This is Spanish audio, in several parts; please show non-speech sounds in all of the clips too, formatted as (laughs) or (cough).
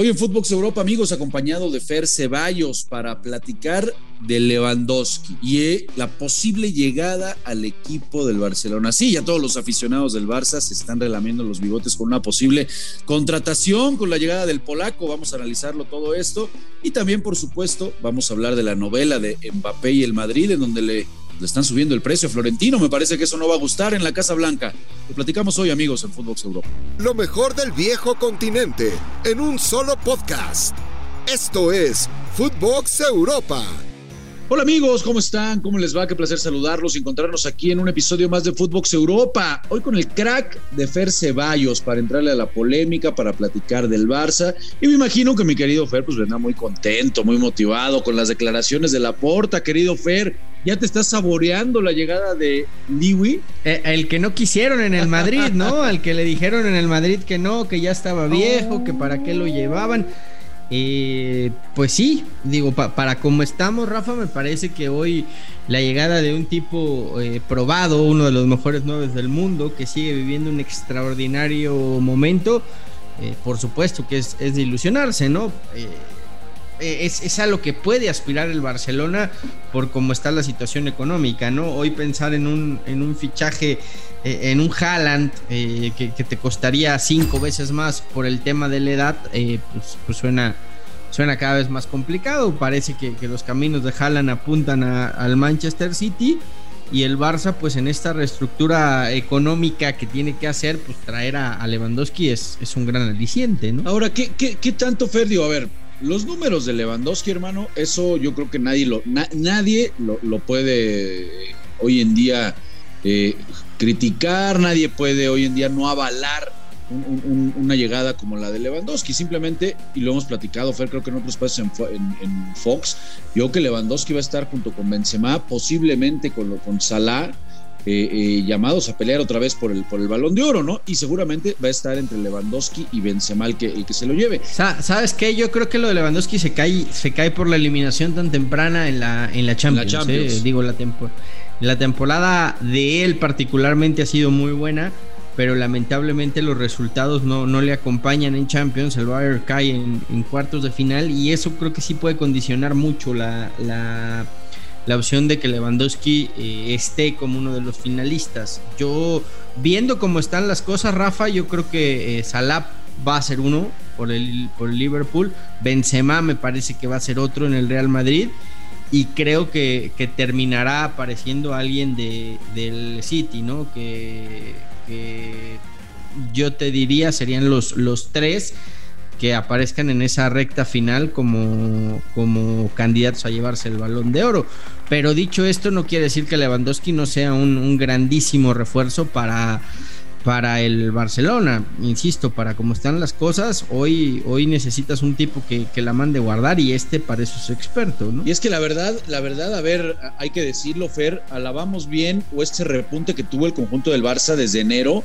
Hoy en Footbox Europa, amigos, acompañado de Fer Ceballos para platicar de Lewandowski y eh, la posible llegada al equipo del Barcelona. Sí, ya todos los aficionados del Barça se están relamiendo los bigotes con una posible contratación, con la llegada del polaco. Vamos a analizarlo todo esto y también, por supuesto, vamos a hablar de la novela de Mbappé y el Madrid, en donde le le están subiendo el precio a Florentino. Me parece que eso no va a gustar en la Casa Blanca. Lo platicamos hoy, amigos, en Fútbol Europa. Lo mejor del viejo continente en un solo podcast. Esto es Footbox Europa. Hola amigos, ¿cómo están? ¿Cómo les va? Qué placer saludarlos y encontrarnos aquí en un episodio más de Footbox Europa. Hoy con el crack de Fer Ceballos para entrarle a la polémica, para platicar del Barça. Y me imagino que mi querido Fer pues vendrá muy contento, muy motivado con las declaraciones de la porta. Querido Fer, ¿ya te estás saboreando la llegada de Liwi? Eh, el que no quisieron en el Madrid, ¿no? (laughs) Al que le dijeron en el Madrid que no, que ya estaba viejo, que para qué lo llevaban. Eh, pues sí, digo, para como estamos, Rafa, me parece que hoy la llegada de un tipo eh, probado, uno de los mejores nueve del mundo, que sigue viviendo un extraordinario momento, eh, por supuesto que es, es de ilusionarse, ¿no? Eh, es, a lo que puede aspirar el Barcelona por cómo está la situación económica, ¿no? Hoy pensar en un, en un fichaje, eh, en un Haaland eh, que, te costaría cinco veces más por el tema de la edad, pues, pues, suena, suena cada vez más complicado. Parece que, los caminos de Haaland apuntan al Manchester City. Y el Barça, pues en esta reestructura económica que tiene que hacer, pues traer a, Lewandowski es, es un gran aliciente, ¿no? Ahora, ¿qué, qué, qué tanto, Ferdio? A ver, los números de Lewandowski, hermano, eso yo creo que nadie lo, nadie lo, puede hoy en día eh, criticar, nadie puede hoy en día no avalar una llegada como la de Lewandowski. Simplemente, y lo hemos platicado, Fer, creo que en otros países en, Fox, yo que Lewandowski va a estar junto con Benzema, posiblemente con, con Salah eh, eh, llamados a pelear otra vez por el, por el balón de oro, ¿no? Y seguramente va a estar entre Lewandowski y Benzema el que, el que se lo lleve. ¿Sabes qué? Yo creo que lo de Lewandowski se cae, se cae por la eliminación tan temprana en la, en la Champions. ¿eh? Digo, la, la temporada de él particularmente ha sido muy buena pero lamentablemente los resultados no, no, le acompañan en Champions. El Bayern cae en, en, cuartos de final y eso creo que sí puede condicionar mucho la, la, la opción de que Lewandowski eh, esté como uno de los finalistas. Yo, viendo cómo están las cosas, Rafa, yo creo que eh, Salah va a ser uno por el, por el Liverpool. Benzema me parece que va a ser otro en el Real Madrid. Y creo que, terminará apareciendo alguien de, del City, ¿no? Que, que yo te diría serían los, los tres que aparezcan en esa recta final como, como candidatos a llevarse el balón de oro. Pero dicho esto, no quiere decir que Lewandowski no sea un, grandísimo refuerzo para, para el Barcelona. Insisto, para cómo están las cosas, hoy, hoy necesitas un tipo que, que, la mande guardar y este para eso es experto, ¿no? Y es que la verdad, la verdad, a ver, hay que decirlo, Fer, alabamos bien o este repunte que tuvo el conjunto del Barça desde enero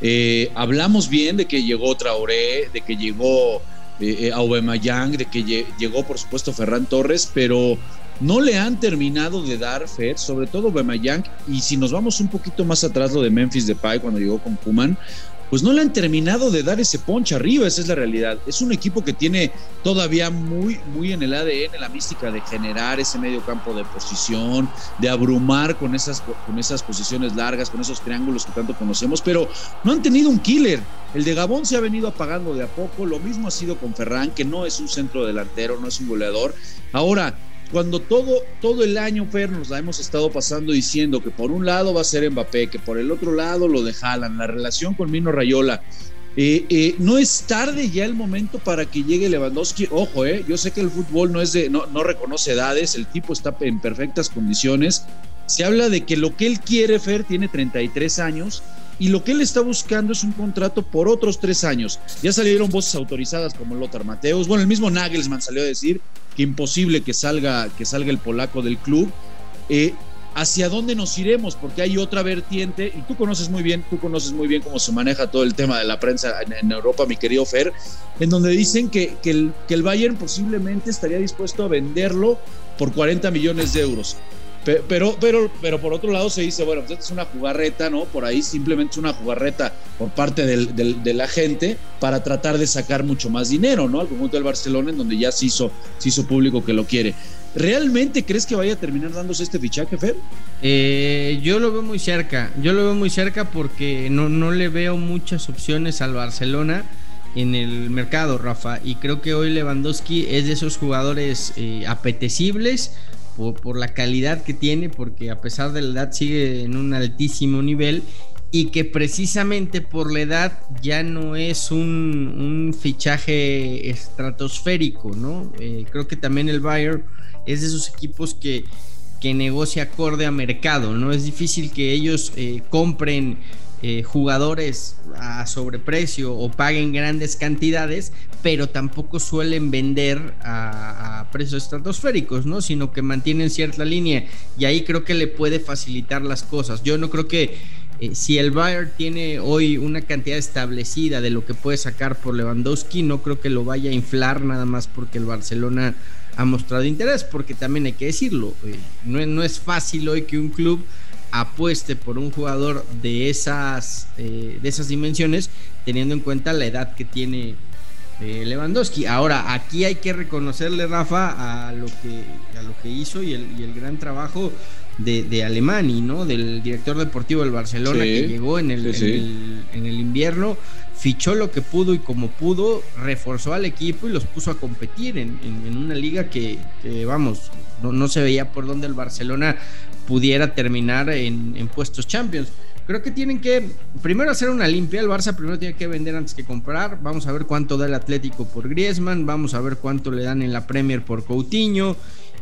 eh, hablamos bien de que llegó Traoré, de que llegó eh, eh Aubameyang, de que llegó por supuesto Ferran Torres, pero no le han terminado de dar Fer, sobre todo Aubameyang, y si nos vamos un poquito más atrás lo de Memphis Depay cuando llegó con Kuman, pues no le han terminado de dar ese ponche arriba, esa es la realidad. Es un equipo que tiene todavía muy, muy en el ADN la mística de generar ese medio campo de posición, de abrumar con esas, con esas posiciones largas, con esos triángulos que tanto conocemos, pero no han tenido un killer. El de Gabón se ha venido apagando de a poco, lo mismo ha sido con Ferran, que no es un centro delantero, no es un goleador. Ahora, cuando todo, todo el año, Fer, nos la hemos estado pasando diciendo que por un lado va a ser Mbappé, que por el otro lado lo de la relación con Mino Rayola. Eh, eh, no es tarde ya el momento para que llegue Lewandowski. Ojo, eh, yo sé que el fútbol no es de, no, no reconoce edades, el tipo está en perfectas condiciones. Se habla de que lo que él quiere, Fer, tiene 33 años y lo que él está buscando es un contrato por otros tres años. Ya salieron voces autorizadas como Lothar Mateus, bueno, el mismo Nagelsmann salió a decir que imposible que salga, que salga el polaco del club. Eh, ¿Hacia dónde nos iremos? Porque hay otra vertiente, y tú conoces muy bien, tú conoces muy bien cómo se maneja todo el tema de la prensa en, Europa, mi querido Fer, en donde dicen que, el Bayern posiblemente estaría dispuesto a venderlo por 40 millones de euros. Pero, pero, pero por otro lado se dice, bueno, pues es una jugarreta, ¿no? Por ahí simplemente es una jugarreta por parte de la gente para tratar de sacar mucho más dinero, ¿no? Al conjunto del Barcelona, en donde ya se hizo, se hizo público que lo quiere. ¿Realmente crees que vaya a terminar dándose este fichaje, Fer? Eh, yo lo veo muy cerca. Yo lo veo muy cerca porque no, no le veo muchas opciones al Barcelona en el mercado, Rafa. Y creo que hoy Lewandowski es de esos jugadores eh, apetecibles por, la calidad que tiene, porque a pesar de la edad sigue en un altísimo nivel y que precisamente por la edad ya no es un, fichaje estratosférico, ¿no? Eh, creo que también el Bayern es de esos equipos que, que negocia acorde a mercado, ¿no? Es difícil que ellos eh, compren eh, jugadores a sobreprecio o paguen grandes cantidades, pero tampoco suelen vender a, precios estratosféricos, ¿no? Sino que mantienen cierta línea y ahí creo que le puede facilitar las cosas. Yo no creo que eh, si el Bayern tiene hoy una cantidad establecida de lo que puede sacar por Lewandowski, no creo que lo vaya a inflar nada más porque el Barcelona ha mostrado interés, porque también hay que decirlo, eh, no es fácil hoy que un club apueste por un jugador de esas, eh, de esas dimensiones, teniendo en cuenta la edad que tiene eh, Lewandowski. Ahora, aquí hay que reconocerle, Rafa, a lo que, a lo que hizo y el, gran trabajo de, de, Alemani, ¿no? Del director deportivo del Barcelona que llegó en el, en el, invierno, fichó lo que pudo y como pudo, reforzó al equipo y los puso a competir en, una liga que, vamos, no, no, se veía por dónde el Barcelona pudiera terminar en, puestos champions. Creo que tienen que primero hacer una limpia. El Barça primero tiene que vender antes que comprar. Vamos a ver cuánto da el Atlético por Griezmann. Vamos a ver cuánto le dan en la Premier por Coutinho.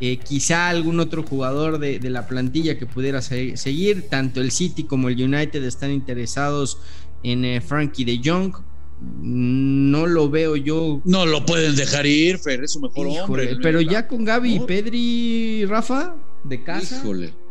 Eh, quizá algún otro jugador de, la plantilla que pudiera seguir. Tanto el City como el United están interesados en eh, Frankie de Jong. No lo veo yo. No lo pueden dejar ir, Fer, es su mejor hombre. Pero ya con Gaby y Pedri, Rafa, de casa. Híjole.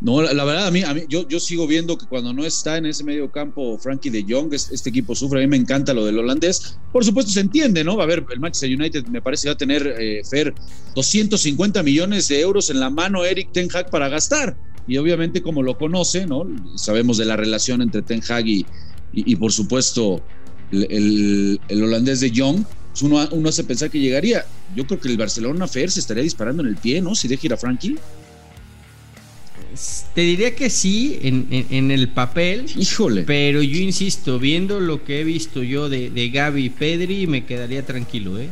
No, la, verdad, a mí, a mí yo, yo, sigo viendo que cuando no está en ese medio campo Frankie de Jong, este equipo sufre. A mí me encanta lo del holandés. Por supuesto, se entiende, ¿no? Va a ver, el Manchester United me parece que va a tener, eh, Fer, 250 millones de euros en la mano Eric Ten Hag para gastar. Y obviamente, como lo conoce, ¿no? Sabemos de la relación entre Ten Hag y, y, por supuesto, el, el, holandés de Jong. Pues uno, uno hace pensar que llegaría. Yo creo que el Barcelona Fer se estaría disparando en el pie, ¿no? Si deja ir a Frankie. Te diría que sí, en, el papel. Híjole. Pero yo insisto, viendo lo que he visto yo de, de Gaby y Pedri, me quedaría tranquilo, ¿eh?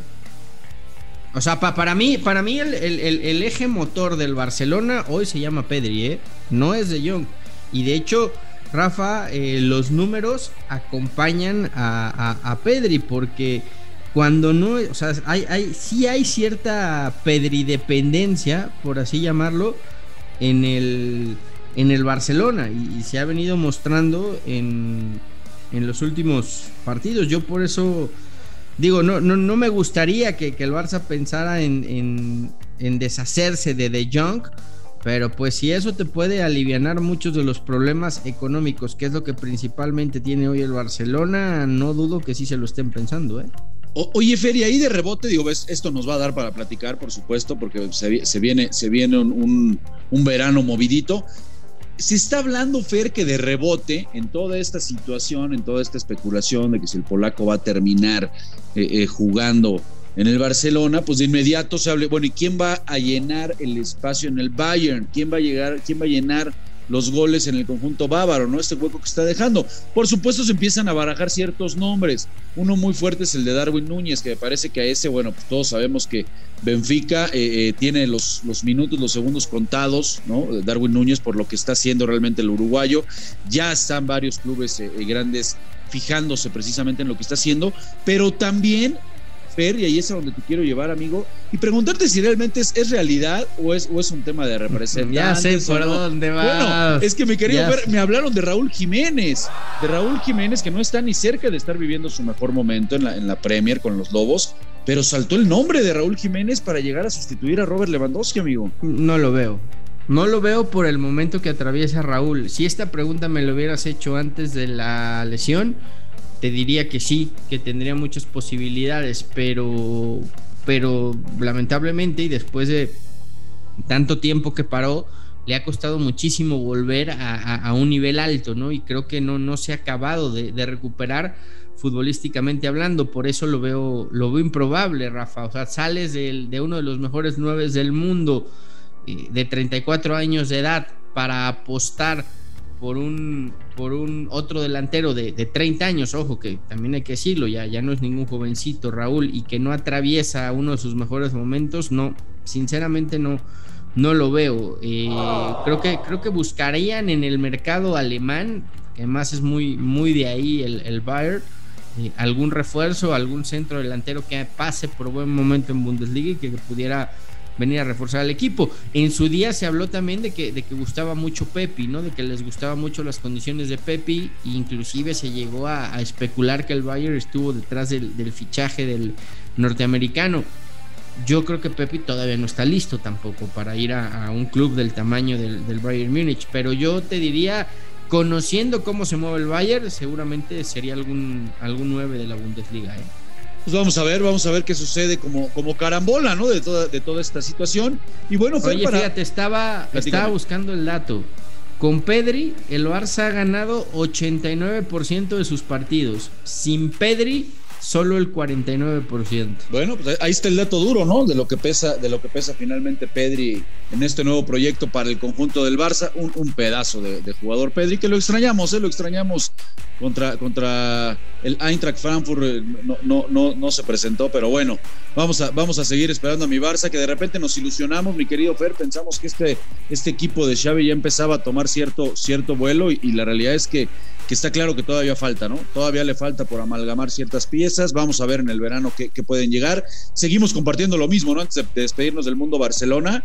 O sea, para mí, para mí el, eje motor del Barcelona hoy se llama Pedri, ¿eh? No es de Jong. Y de hecho, Rafa, eh, los números acompañan a, a, Pedri porque cuando no, o sea, hay, hay, sí hay cierta Pedri dependencia, por así llamarlo, en el, en el Barcelona y, se ha venido mostrando en, en, los últimos partidos. Yo por eso digo, no, no, no me gustaría que, el Barça pensara en, en, deshacerse de De Jong. Pero pues si eso te puede aliviar muchos de los problemas económicos, que es lo que principalmente tiene hoy el Barcelona, no dudo que sí se lo estén pensando, ¿eh? Oye, Fer, ahí de rebote, digo, ves, esto nos va a dar para platicar, por supuesto, porque se, viene, se viene un, verano movidito. Se está hablando, Fer, que de rebote en toda esta situación, en toda esta especulación de que si el polaco va a terminar eh, eh, jugando en el Barcelona, pues de inmediato se hable, bueno, ¿y quién va a llenar el espacio en el Bayern? ¿Quién va a llegar, quién va a llenar los goles en el conjunto bávaro, ¿no? Este hueco que está dejando. Por supuesto, se empiezan a barajar ciertos nombres. Uno muy fuerte es el de Darwin Núñez, que me parece que a ese, bueno, pues todos sabemos que Benfica eh, eh, tiene los, los minutos, los segundos contados, ¿no? Darwin Núñez, por lo que está haciendo realmente el uruguayo. Ya están varios clubes eh, grandes fijándose precisamente en lo que está haciendo, pero también Fer, y ahí es a donde te quiero llevar, amigo, y preguntarte si realmente es, realidad o es, o es un tema de representación. Ya sé por dónde va. Bueno, es que me quería ver, me hablaron de Raúl Jiménez, de Raúl Jiménez que no está ni cerca de estar viviendo su mejor momento en la, en la Premier con los Lobos, pero saltó el nombre de Raúl Jiménez para llegar a sustituir a Robert Lewandowski, amigo. No lo veo. No lo veo por el momento que atraviesa Raúl. Si esta pregunta me lo hubieras hecho antes de la lesión, te diría que sí, que tendría muchas posibilidades, pero, pero lamentablemente y después de tanto tiempo que paró, le ha costado muchísimo volver a, un nivel alto, ¿no? Y creo que no, no se ha acabado de, recuperar futbolísticamente hablando, por eso lo veo, lo veo improbable, Rafa. O sea, sales de, de uno de los mejores nueve del mundo, eh, de 34 años de edad, para apostar por un, por un otro delantero de, de, 30 años, ojo que también hay que decirlo, ya, ya no es ningún jovencito Raúl y que no atraviesa uno de sus mejores momentos, no, sinceramente no, no lo veo. Eh, creo, que, creo que buscarían en el mercado alemán, que además es muy, muy de ahí el, el Bayern, eh, algún refuerzo, algún centro delantero que pase por buen momento en Bundesliga y que pudiera venir a reforzar al equipo. En su día se habló también de que, de que gustaba mucho Pepi, ¿no? De que les gustaba mucho las condiciones de Pepi, e inclusive se llegó a, especular que el Bayern estuvo detrás del, fichaje del norteamericano. Yo creo que Pepi todavía no está listo tampoco para ir a, un club del tamaño del, del Bayern Múnich, pero yo te diría conociendo cómo se mueve el Bayern, seguramente sería algún, algún 9 de la Bundesliga. ¿eh? Pues vamos a ver, vamos a ver qué sucede como, como carambola, ¿no? De toda, de toda esta situación. Y bueno, fue Oye, fíjate, estaba, estaba buscando el dato. Con Pedri, el Barça ha ganado 89% de sus partidos. Sin Pedri, solo el 49%. Bueno, pues ahí está el dato duro, ¿no? De lo que pesa, de lo que pesa finalmente Pedri en este nuevo proyecto para el conjunto del Barça, un, pedazo de, jugador Pedri que lo extrañamos, ¿eh? lo extrañamos contra, contra el Eintracht Frankfurt, eh, no, no, no, no se presentó, pero bueno, vamos a, vamos a seguir esperando a mi Barça, que de repente nos ilusionamos, mi querido Fer, pensamos que este, este equipo de Xavi ya empezaba a tomar cierto, cierto vuelo y la realidad es que que está claro que todavía falta, ¿no? Todavía le falta por amalgamar ciertas piezas. Vamos a ver en el verano qué, pueden llegar. Seguimos compartiendo lo mismo, ¿no? Antes de, despedirnos del mundo Barcelona,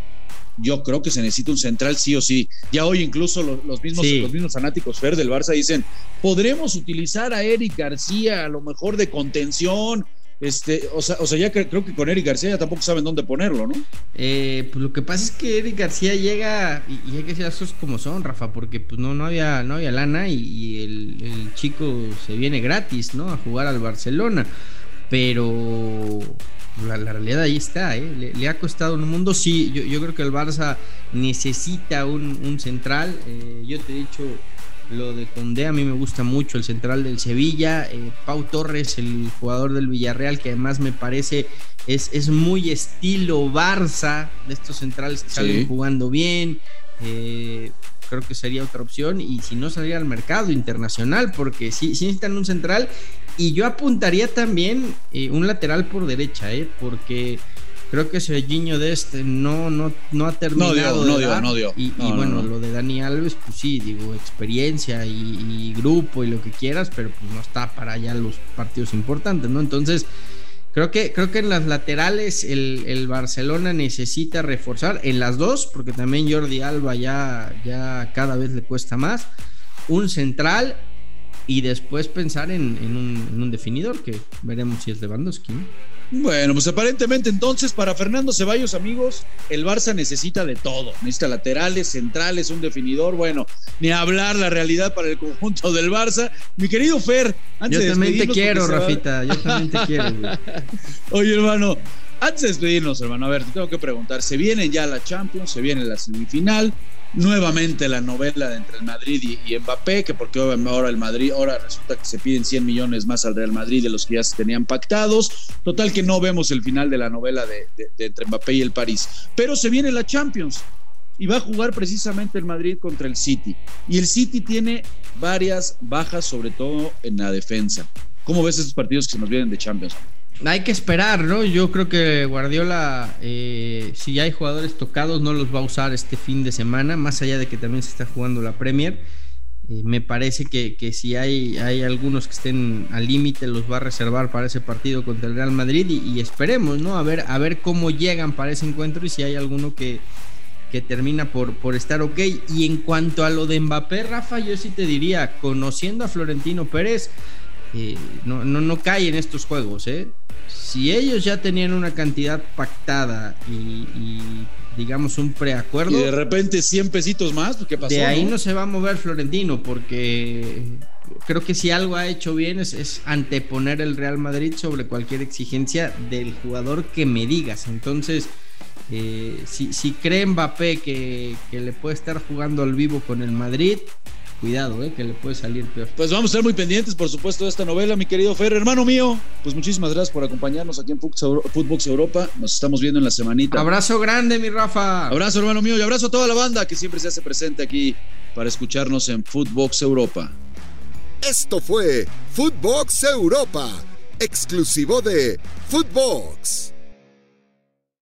yo creo que se necesita un central sí o sí. Ya hoy incluso los, mismos, los mismos fanáticos Fer del Barça dicen, podremos utilizar a Eric García a lo mejor de contención este, o sea, o sea, ya creo que con Eric García ya tampoco saben dónde ponerlo, ¿no? Eh, pues lo que pasa es que Eric García llega, y, hay que decir las como son, Rafa, porque pues no, no había, no había lana y, el, chico se viene gratis, ¿no? A jugar al Barcelona. Pero la, realidad ahí está, ¿eh? Le, ha costado un mundo. Sí, yo, yo, creo que el Barça necesita un, central. Eh, yo te he dicho lo de Condé a mí me gusta mucho, el central del Sevilla, eh, Pau Torres, el jugador del Villarreal, que además me parece es, es muy estilo Barça, de estos centrales que salen jugando bien. Eh, creo que sería otra opción. Y si no, saldría al mercado internacional, porque sí, sí necesitan un central. Y yo apuntaría también eh, un lateral por derecha, ¿eh? porque creo que Serginho de este no, no, no ha terminado. No dio, no dio, Y, bueno, lo de Dani Alves, pues sí, digo, experiencia y, grupo y lo que quieras, pero pues no está para allá los partidos importantes, ¿no? Entonces, creo que, creo que en las laterales el, el Barcelona necesita reforzar, en las dos, porque también Jordi Alba ya, ya cada vez le cuesta más, un central y después pensar en, un, en un, definidor, que veremos si es Lewandowski, ¿no? Bueno, pues aparentemente entonces para Fernando Ceballos, amigos, el Barça necesita de todo. Necesita laterales, centrales, un definidor. Bueno, ni hablar la realidad para el conjunto del Barça. Mi querido Fer, antes Yo también te quiero, Rafita. Yo también te quiero. (laughs) Oye, hermano, antes de despedirnos, hermano, a ver, te tengo que preguntar. Se viene ya la Champions, se viene la semifinal nuevamente la novela entre el Madrid y, Mbappé, que porque ahora el Madrid, ahora resulta que se piden 100 millones más al Real Madrid de los que ya se tenían pactados. Total que no vemos el final de la novela de, entre Mbappé y el París. Pero se viene la Champions y va a jugar precisamente el Madrid contra el City. Y el City tiene varias bajas, sobre todo en la defensa. ¿Cómo ves esos partidos que se nos vienen de Champions? Hay que esperar, ¿no? Yo creo que Guardiola, eh, si hay jugadores tocados, no los va a usar este fin de semana, más allá de que también se está jugando la Premier. Eh, me parece que, si hay, hay algunos que estén al límite, los va a reservar para ese partido contra el Real Madrid y, esperemos, ¿no? A ver, a ver cómo llegan para ese encuentro y si hay alguno que, que termina por, por estar ok. Y en cuanto a lo de Mbappé, Rafa, yo sí te diría, conociendo a Florentino Pérez, eh, no, no, no cae en estos juegos, ¿eh? si ellos ya tenían una cantidad pactada y, digamos un preacuerdo. Y de repente 100 pesitos más, pues, ¿qué pasó? De ahí ¿no? se va a mover Florentino, porque creo que si algo ha hecho bien es, anteponer el Real Madrid sobre cualquier exigencia del jugador que me digas. Entonces, Eh, si, si cree Mbappé que, que le puede estar jugando al vivo con el Madrid, cuidado, eh, que le puede salir peor. Pues vamos a estar muy pendientes, por supuesto, de esta novela, mi querido Fer. Hermano mío, pues muchísimas gracias por acompañarnos aquí en Footbox Europa. Nos estamos viendo en la semanita. Abrazo grande, mi Rafa. Abrazo, hermano mío, y abrazo a toda la banda que siempre se hace presente aquí para escucharnos en Footbox Europa. Esto fue Footbox Europa, exclusivo de Footbox.